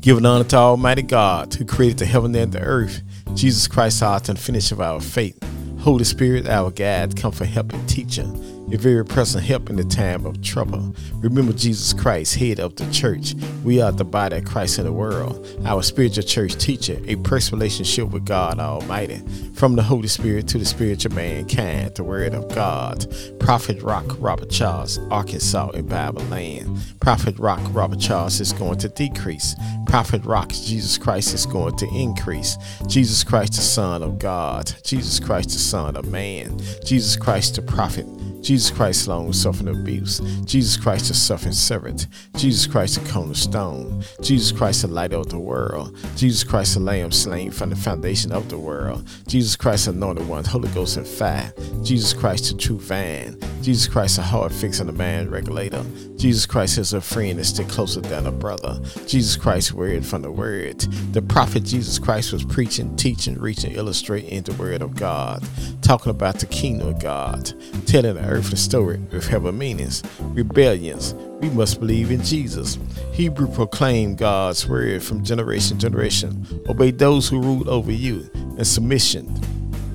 Giving honor to Almighty God who created the heaven and the earth. Jesus Christ, our author and of our faith. Holy Spirit, our guide, come for help and teacher your very present help in the time of trouble. Remember Jesus Christ, head of the church. We are the body of Christ in the world. Our spiritual church teacher, a personal relationship with God Almighty. From the Holy Spirit to the spiritual mankind, the Word of God. Prophet Rock Robert Charles, Arkansas in Bible land. Prophet Rock Robert Charles is going to decrease. Prophet Rock Jesus Christ is going to increase. Jesus Christ, the Son of God. Jesus Christ, the Son of Man. Jesus Christ, the prophet. Jesus Christ alone long suffering abuse. Jesus Christ the suffering servant. Jesus Christ the cornerstone. Jesus Christ the light of the world. Jesus Christ the lamb slain from the foundation of the world. Jesus Christ the anointed one, Holy Ghost and fire. Jesus Christ the true vine. Jesus Christ the heart fixing the man regulator. Jesus Christ is a friend that stick closer than a brother. Jesus Christ word from the word. The prophet Jesus Christ was preaching, teaching, reaching, illustrating the word of God, talking about the kingdom of God, telling the earthly story with heaven meanings, rebellions. We must believe in Jesus. Hebrew proclaim God's word from generation to generation. Obey those who rule over you in submission,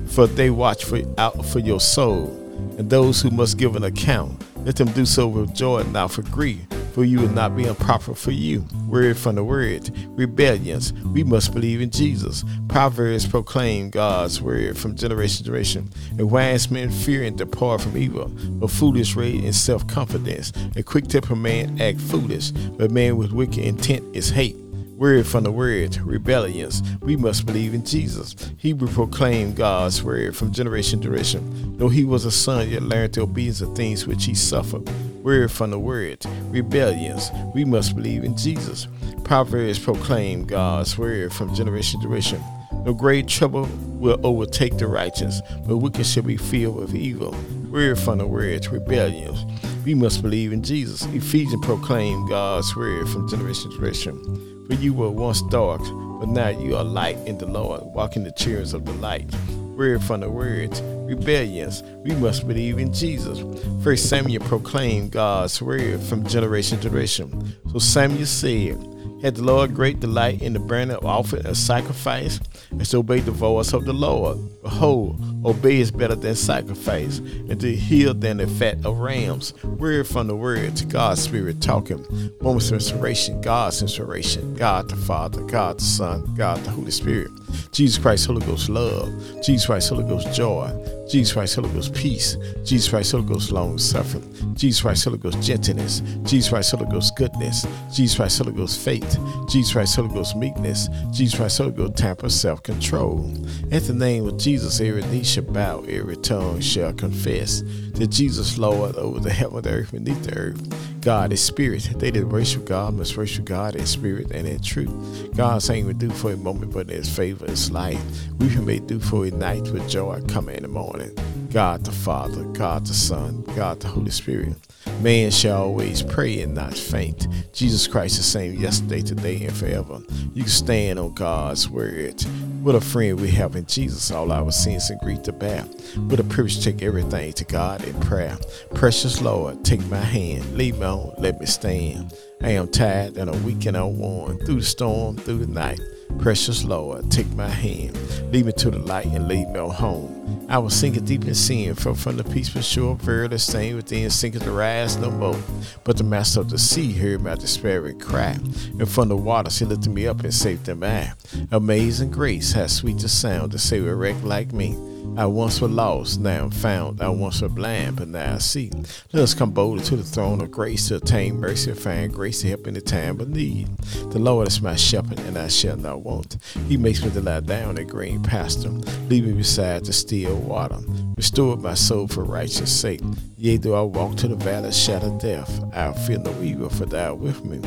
for they watch for out for your soul, and those who must give an account. Let them do so with joy and not for grief for you and not being proper for you. Word from the word. Rebellions. We must believe in Jesus. Proverbs proclaim God's word from generation to generation. And wise men fear and depart from evil, but foolish rage in self confidence. A quick tempered man act foolish, but man with wicked intent is hate. Word from the word, rebellions. We must believe in Jesus. Hebrew proclaim God's word from generation to generation. Though he was a son, yet learned the obedience of things which he suffered word from the word, rebellions. We must believe in Jesus. Proverbs proclaim God's word from generation to generation. No great trouble will overtake the righteous, but wicked shall be filled with evil. Word from the word, rebellions. We must believe in Jesus. Ephesians proclaim God's word from generation to generation. For you were once dark, but now you are light in the Lord. Walk in the cheers of the light word from the words, rebellions. We must believe in Jesus. First Samuel proclaimed God's word from generation to generation. So Samuel said, had the Lord great delight in the burning of offering and sacrifice, and to obey the voice of the Lord. Behold, obey is better than sacrifice, and to heal than the fat of rams. Word from the word to God's Spirit talking. Moments of inspiration, God's inspiration, God the Father, God the Son, God the Holy Spirit. Jesus Christ, Holy Ghost love. Jesus Christ, Holy Ghost joy. Jesus Christ, Holy Ghost peace. Jesus Christ, Holy Ghost long suffering. Jesus Christ, Holy Ghost gentleness. Jesus Christ, Holy Ghost goodness. Jesus Christ, Holy Ghost faith. Jesus Christ, Holy Ghost meekness. Jesus Christ, Holy Ghost temper, self control. At the name of Jesus, every knee shall bow, every tongue shall confess that Jesus Lord over the heaven, the earth, beneath the earth. God is spirit. They that worship God must worship God in spirit and in truth. God ain't we do for a moment, but in his favor is life. We make do for a night with joy coming in the morning. God the Father, God the Son, God the Holy Spirit. Man shall always pray and not faint. Jesus Christ the same yesterday, today, and forever. You can stand on God's word. What a friend we have in Jesus, all our sins and grief to bear. What a privilege to take everything to God in prayer. Precious Lord, take my hand, lead me on, let me stand. I am tired and I'm weak and I'm worn through the storm, through the night. Precious Lord, take my hand, lead me to the light and lead me home. I was sinking deep in sin, from from the peaceful shore, verily staying within, sinking to rise no more. But the master of the sea heard my despairing cry, and from the waters he lifted me up and saved I. Amazing grace, how sweet the sound to save a wreck like me. I once was lost, now I'm found. I once was blind, but now I see. Let us come boldly to the throne of grace to attain mercy and find grace to help in the time of need. The Lord is my shepherd, and I shall not want. He makes me to lie down in green pasture, lead me beside the still water. Restore my soul for righteous sake. Yea, though I walk to the valley of shadow death, I'll fear no evil, for thou art with me.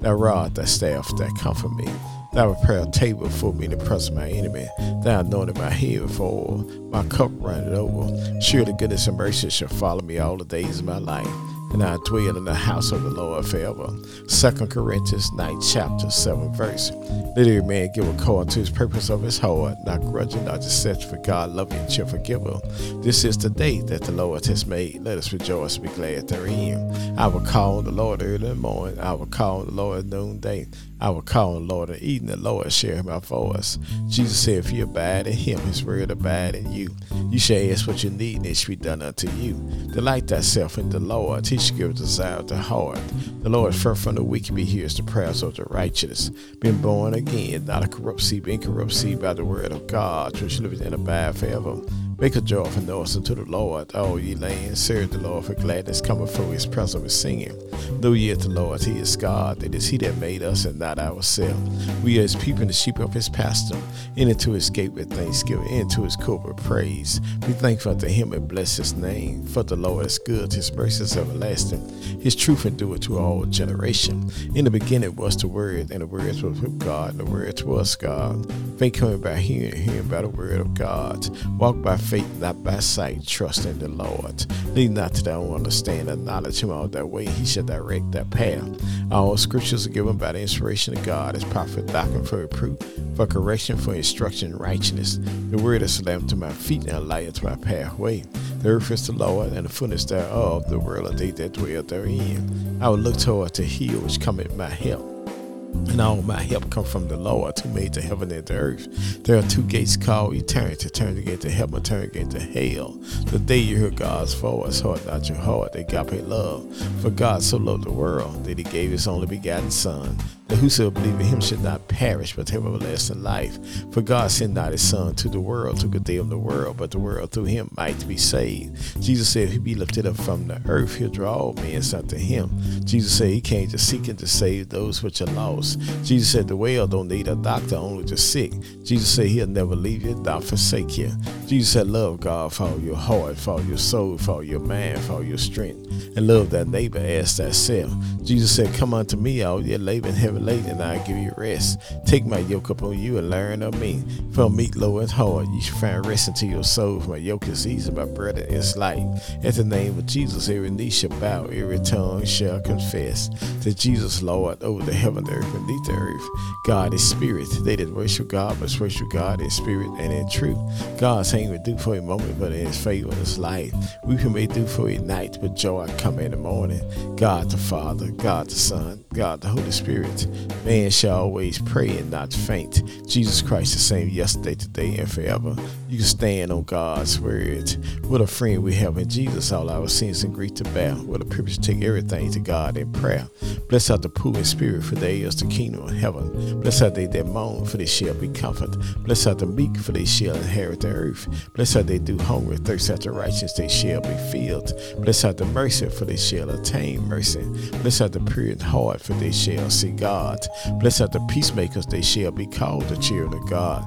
Thy rod, thy staff, thy comfort me. Thou prepare a table for me in the presence of my enemy. Thou anointed my head with. My cup runneth over. Surely goodness and mercy shall follow me all the days of my life and I dwell in the house of the Lord forever. Second Corinthians 9 chapter 7 verse. Let every man give according to his purpose of his heart, not grudging, not just for God, loving and cheerful giver. This is the day that the Lord has made. Let us rejoice and be glad therein. I will call the Lord early in the morning. I will call the Lord at noonday. I will call the Lord and eating the Lord share my voice. Jesus said, If you abide in him, his word abide in you. You shall ask what you need, and it shall be done unto you. Delight thyself in the Lord. He shall give desire of the heart. The Lord is first from the wicked be hears the prayers of the righteous. Been born again, not a corrupt seed, but incorrupt seed by the word of God, which liveth and abide forever. Make a joyful noise unto the Lord, all ye lands. Serve the Lord for gladness, come before his presence with singing. Know ye the Lord, he is God. It is he that made us and not ourselves. We are his people and the sheep of his pasture. into his gate with thanksgiving, into his court with praise. Be thankful unto him and bless his name. For the Lord is good, his mercy is everlasting. His truth endureth to all generation. In the beginning was the Word, and the Word was with God, and the Word was God. Faith coming by hearing, hearing by the Word of God. Walk by faith, not by sight. Trust in the Lord. Lead not to thy own understanding. Knowledge him all that way. He shall direct that path. All scriptures are given by the inspiration of God as prophet doctrine for reproof, for correction, for instruction in righteousness. The word is a lamp to my feet and a light unto my pathway. The earth is the Lord, and the fullness thereof, the world of they that dwell therein. I will look toward the hill which cometh my help and all my help come from the Lord who made the heaven and the earth. There are two gates called eternity, turn again to heaven, turn again to hell. The day you hear God's voice, heart not your heart, agape love. For God so loved the world that he gave his only begotten Son, that whosoever believe in him should not perish, but have everlasting life. For God sent not his Son to the world to condemn the world, but the world through him might be saved. Jesus said, if he be lifted up from the earth, he'll draw all men unto him. Jesus said he came to seek and to save those which are lost. Jesus said the well don't need a doctor, only the sick. Jesus said he'll never leave you, not forsake you. Jesus said, love God for all your heart, for all your soul, for all your mind, for all your strength, and love thy neighbor as thyself. Jesus said, come unto me, all ye labor and heavy heavy and I'll give you rest. Take my yoke upon you and learn of me. For meek, low, and hard, you shall find rest into your soul. For my yoke is easy, my burden is light. At the name of Jesus, every knee shall bow, every tongue shall confess that Jesus Lord over the heaven, the earth, beneath the earth. God is spirit. They that worship God must worship God in spirit and in truth. God's ain't will do for a moment, but in his favor and his life. We can may do for a night, but joy come in the morning. God the Father, God the Son, God the Holy Spirit. Man shall always pray and not faint. Jesus Christ the same yesterday, today, and forever. You can stand on God's word. What a friend we have in Jesus, all our sins and grief to bear. What a privilege to take everything to God in prayer. Bless out the poor in spirit, for they is the kingdom of heaven. Bless out they that moan, for they shall be comforted. Bless out the meek, for they shall inherit the earth. Bless out they do hunger, thirst after righteousness, they shall be filled. Bless out the mercy, for they shall attain mercy. Bless out the pure in heart, for they shall see God. Bless are the peacemakers, they shall be called the children of God.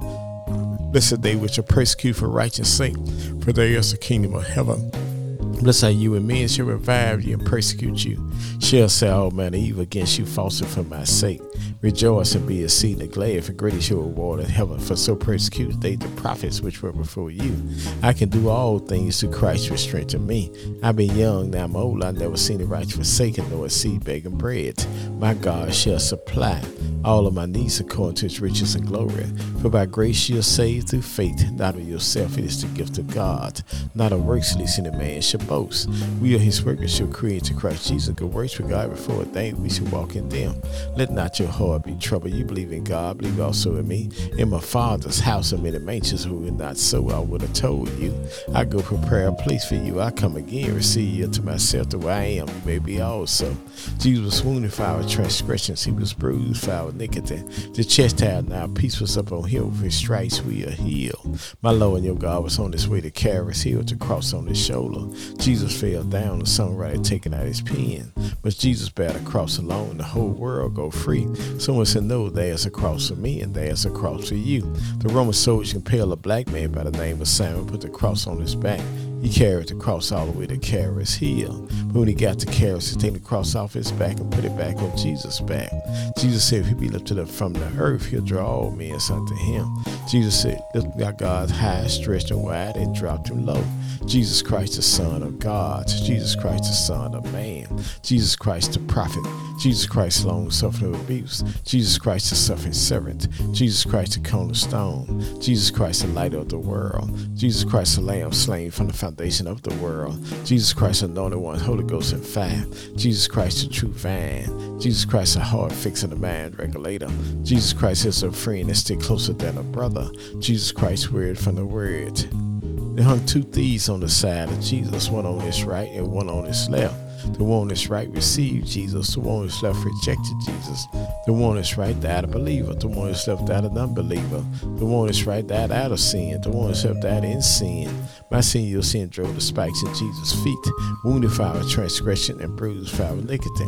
Blessed are they which are persecuted for righteous sake, for theirs is the kingdom of heaven. Blessed are you and me, men shall revive you and persecute you, shall say all manner evil against you falsely for my sake. Rejoice and be exceedingly glad, for great is your reward in heaven. For so persecuted they the prophets which were before you. I can do all things through Christ which strengthen me. I've been young, now I'm old. I've never seen the righteous forsaken, nor a seed begging bread. My God shall supply all of my needs according to his riches and glory. For by grace you are saved through faith, not of yourself, it is the gift of God, not of works, lest any man should boast. We are his workmanship created to Christ Jesus, good works for God before a thing we should walk in them. Let not your heart be troubled. You believe in God, believe also in me. In my Father's house are many mansions, who would not so, I would have told you. I go prepare a place for you. I come again, receive you to myself, the way I am, you may be also. Jesus was wounded for our transgressions, he was bruised for our iniquity. The chest chastisement now peace was upon him, with his stripes we are healed. My Lord and your God was on his way to carry his heel to cross on his shoulder. Jesus fell down, the songwriter taking out his pen. But Jesus bare the cross alone, the whole world go free. Someone said, No, there's a cross for me and there's a cross for you. The Roman soldiers compelled a black man by the name of Simon, put the cross on his back. He carried the cross all the way to Caris Hill. But when he got to Caris, he took the cross off his back and put it back on Jesus' back. Jesus said, If he be lifted up from the earth, he'll draw all men unto him. Jesus said, Look at God's high, stretched and wide, and dropped him low. Jesus Christ, the Son of God. Jesus Christ, the Son of Man. Jesus Christ, the prophet. Jesus Christ, long suffering abuse. Jesus Christ, the suffering servant. Jesus Christ, the cornerstone. Jesus Christ, the light of the world. Jesus Christ, the Lamb slain from the foundation of the world. Jesus Christ, the anointed one, Holy Ghost and fire. Jesus Christ, the true vine. Jesus Christ, the heart fixing the mind regulator. Jesus Christ is a friend that stick closer than a brother. Jesus Christ, word from the word. They hung two thieves on the side of Jesus, one on his right and one on his left. The one on his right received Jesus. The one on his left rejected Jesus. The one on his right died a believer. The one on his left died an unbeliever. The one on his right died out of sin. The one on his left died in sin. My sin, your sin drove the spikes in Jesus' feet, wounded for our transgression and bruised for our iniquity.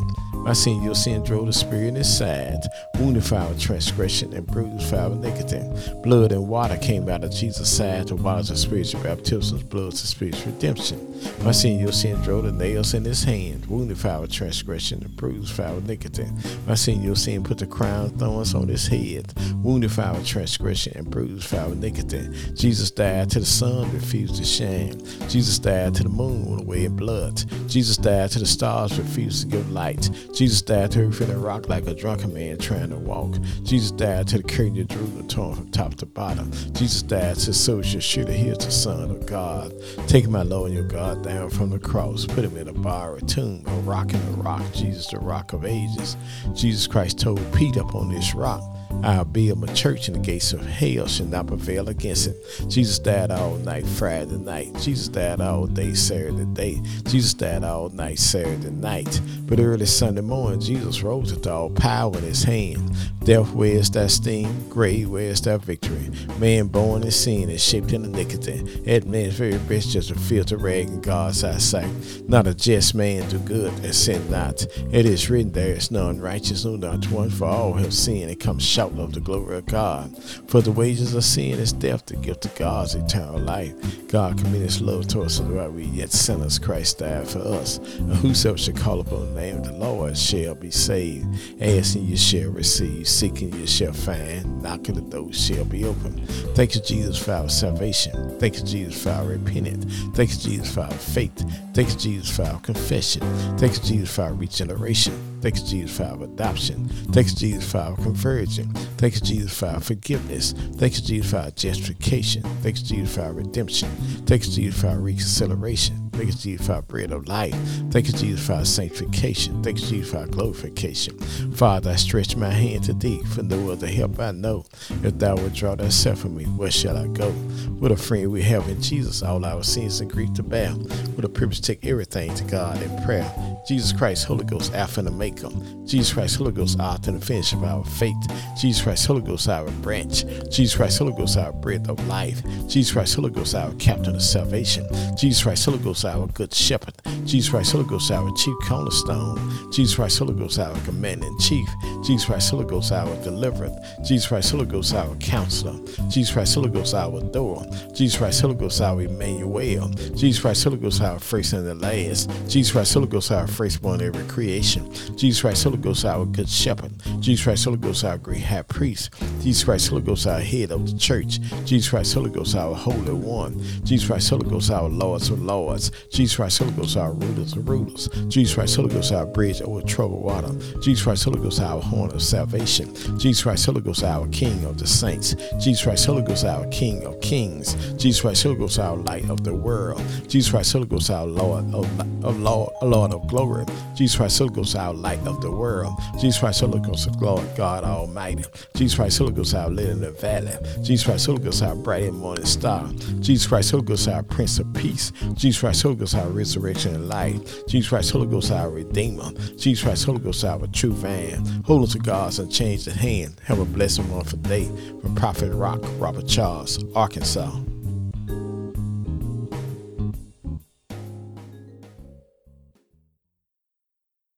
My seen your sin drove the spirit in his side, wounded for our transgression and bruised for our iniquity. Blood and water came out of Jesus' side, to wash of spiritual baptism, blood to spiritual redemption. I seen your sin drove the nails in his hand hand, wounded for our transgression, and bruised for our iniquity. My sin, your sin, put the crown thorns on his head, wounded for our transgression, and bruised for our iniquity. Jesus died to the sun refused to shine. Jesus died to the moon away in blood. Jesus died to the stars refused to give light. Jesus died earth and rock like a drunken man trying to walk. Jesus died to the curtain of Jerusalem torn from top to bottom. Jesus died till soldiers should have heard the Son of God. Take my Lord and your God down from the cross, put him in a bar of tomb, a rock in a rock, Jesus, the rock of ages. Jesus Christ told Pete up on this rock, I'll build my church and the gates of hell shall not prevail against it. Jesus died all night Friday night. Jesus died all day Saturday day. Jesus died all night Saturday night. But early Sunday morning, Jesus rose with all power in his hand. Death, where's that sting? Grave, where's that victory? Man born in sin and shaped in iniquity. That man's very best just a filthy rag in God's eyesight. Not a just man do good and sin not. It is written, there is none righteous, no not one, for all have sinned and come short of the glory of God. For the wages of sin is death, the gift of God's eternal life. God committed his love to us, while we yet sinners, Christ died for us. And whosoever shall call upon the name of the Lord shall be saved. Asking you shall receive, seeking you shall find, knocking the door shall be open. Thank you, Jesus, for our salvation. Thank you, Jesus, for our repentance. Thank you, Jesus, for our faith. Thank you, Jesus, for our confession. Thank you, Jesus, for our regeneration. Thank you, Jesus, for our adoption. Thank you, Jesus, for our conversion. Thank you, Jesus, for our forgiveness. Thank you, Jesus, for our justification. Thank you, Jesus, for our redemption. Thank you, Jesus, for our reconciliation. Thank you, Jesus, for our bread of life. Thank you, Jesus, for our sanctification. Thank you, Jesus, for our glorification. Father, I stretch my hand to thee for no other help I know. If thou wilt draw thyself from me, where shall I go? What a friend we have in Jesus, all our sins and grief to bear. What a privilege to take everything to God in prayer. Jesus Christ, Holy Ghost, Alpha and Omega. Jesus Christ, Holy Ghost, author and finish of our faith. Jesus Christ, Holy Ghost, our branch. Jesus Christ, Holy Ghost, our bread of life. Jesus Christ, Holy Ghost, our captain of salvation. Jesus Christ, Holy Ghost, our good shepherd. Jesus Christ, Holy Ghost, our chief cornerstone. Jesus Christ, Holy Ghost, our commanding chief. Jesus Christ, Holy Ghost, our deliverer. Jesus Christ, Holy Ghost, our counselor. Jesus Christ, Holy Ghost, our door. Jesus Christ, Holy Ghost, our Emmanuel. Jesus Christ, Holy Ghost, our first and the last. Jesus Christ, Holy Ghost, our firstborn every creation. Jesus Christ, Holy Ghost, our good shepherd. Jesus Christ, Holy Ghost, our great high priest. Jesus Christ, Holy Ghost, our head of the church. Jesus Christ, Holy Ghost, our holy one. Jesus Christ, Holy Ghost, our lords of lords. Jesus Christ, Holy Ghost, our rulers of rulers. Jesus Christ, Holy Ghost, our bridge over troubled water. Jesus Christ, Holy Ghost, our horn of salvation. Jesus Christ, Holy Ghost, our King of the saints. Jesus Christ, Holy Ghost, our King of kings. Jesus Christ, Holy Ghost, our light of the world. Jesus Christ, Holy Ghost, our Lord of, of Lord, Lord of glory. Jesus Christ, Holy Ghost, our light of the world. Jesus Christ, Holy Ghost, Lord God Almighty. Jesus Christ, Holy Ghost, our lily in the valley. Jesus Christ, Holy Ghost, our bright and morning star. Jesus Christ, Holy Ghost, our Prince of Peace. Jesus Christ, Holy Ghost, our resurrection and life. Jesus Christ, Holy Ghost, our Redeemer. Jesus Christ, Holy Ghost, our true van. Hold to God's unchanged hand. Have a blessed one for day. From Prophet Rock, Robert Charles, Arkansas.